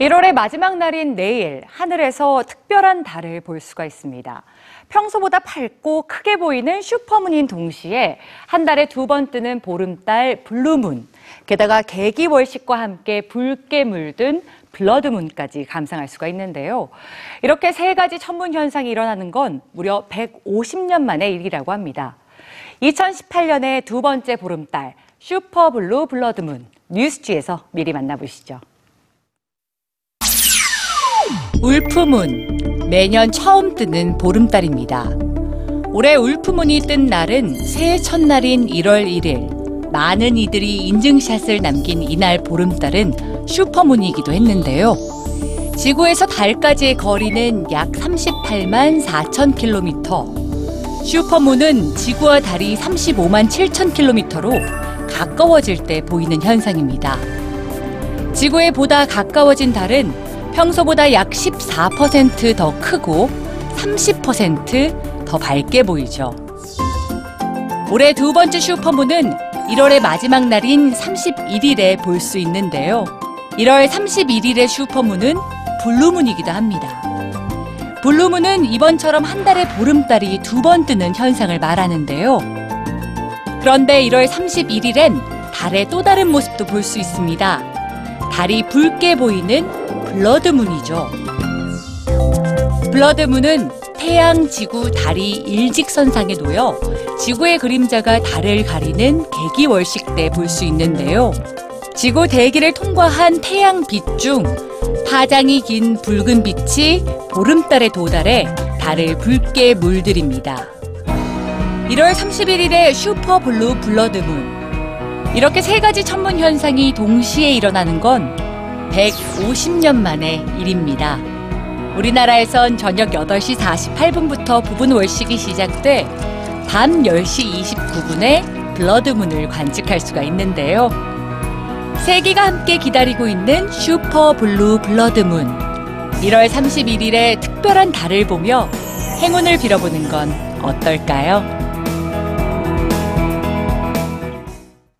1월의 마지막 날인 내일 하늘에서 특별한 달을 볼 수가 있습니다. 평소보다 밝고 크게 보이는 슈퍼문인 동시에 한 달에 두 번 뜨는 보름달 블루문, 게다가 개기월식과 함께 붉게 물든 블러드문까지 감상할 수가 있는데요. 이렇게 세 가지 천문 현상이 일어나는 건 무려 150년 만의 일이라고 합니다. 2018년의 두 번째 보름달 슈퍼블루 블러드문 뉴스G에서 미리 만나보시죠. 울프문 매년 처음 뜨는 보름달입니다. 올해 울프문이 뜬 날은 새해 첫날인 1월 1일. 많은 이들이 인증샷을 남긴 이날 보름달은 슈퍼문이기도 했는데요. 지구에서 달까지의 거리는 약 38만 4천 킬로미터. 슈퍼문은 지구와 달이 35만 7천 킬로미터로 가까워질 때 보이는 현상입니다. 지구에 보다 가까워진 달은 평소보다 약 14%더 크고 30%더 밝게 보이죠. 올해 두 번째 슈퍼문은 1월의 마지막 날인 31일에 볼 수 있는데요. 1월 31일의 슈퍼문은 블루문이기도 합니다. 블루문은 이번처럼 한 달에 보름달이 두 번 뜨는 현상을 말하는데요. 그런데 1월 31일엔 달의 또 다른 모습도 볼 수 있습니다. 달이 붉게 보이는 블러드문이죠. 블러드문은 태양, 지구, 달이 일직선상에 놓여 지구의 그림자가 달을 가리는 개기월식 때 볼 수 있는데요. 지구 대기를 통과한 태양 빛 중 파장이 긴 붉은 빛이 보름달에 도달해 달을 붉게 물들입니다. 1월 31일의 슈퍼 블루 블러드문. 이렇게 세 가지 천문 현상이 동시에 일어나는 건 150년 만의 일입니다. 우리나라에선 저녁 8시 48분부터 부분 월식이 시작돼 밤 10시 29분에 블러드문을 관측할 수가 있는데요. 세계가 함께 기다리고 있는 슈퍼 블루 블러드문. 1월 31일에 특별한 달을 보며 행운을 빌어보는 건 어떨까요?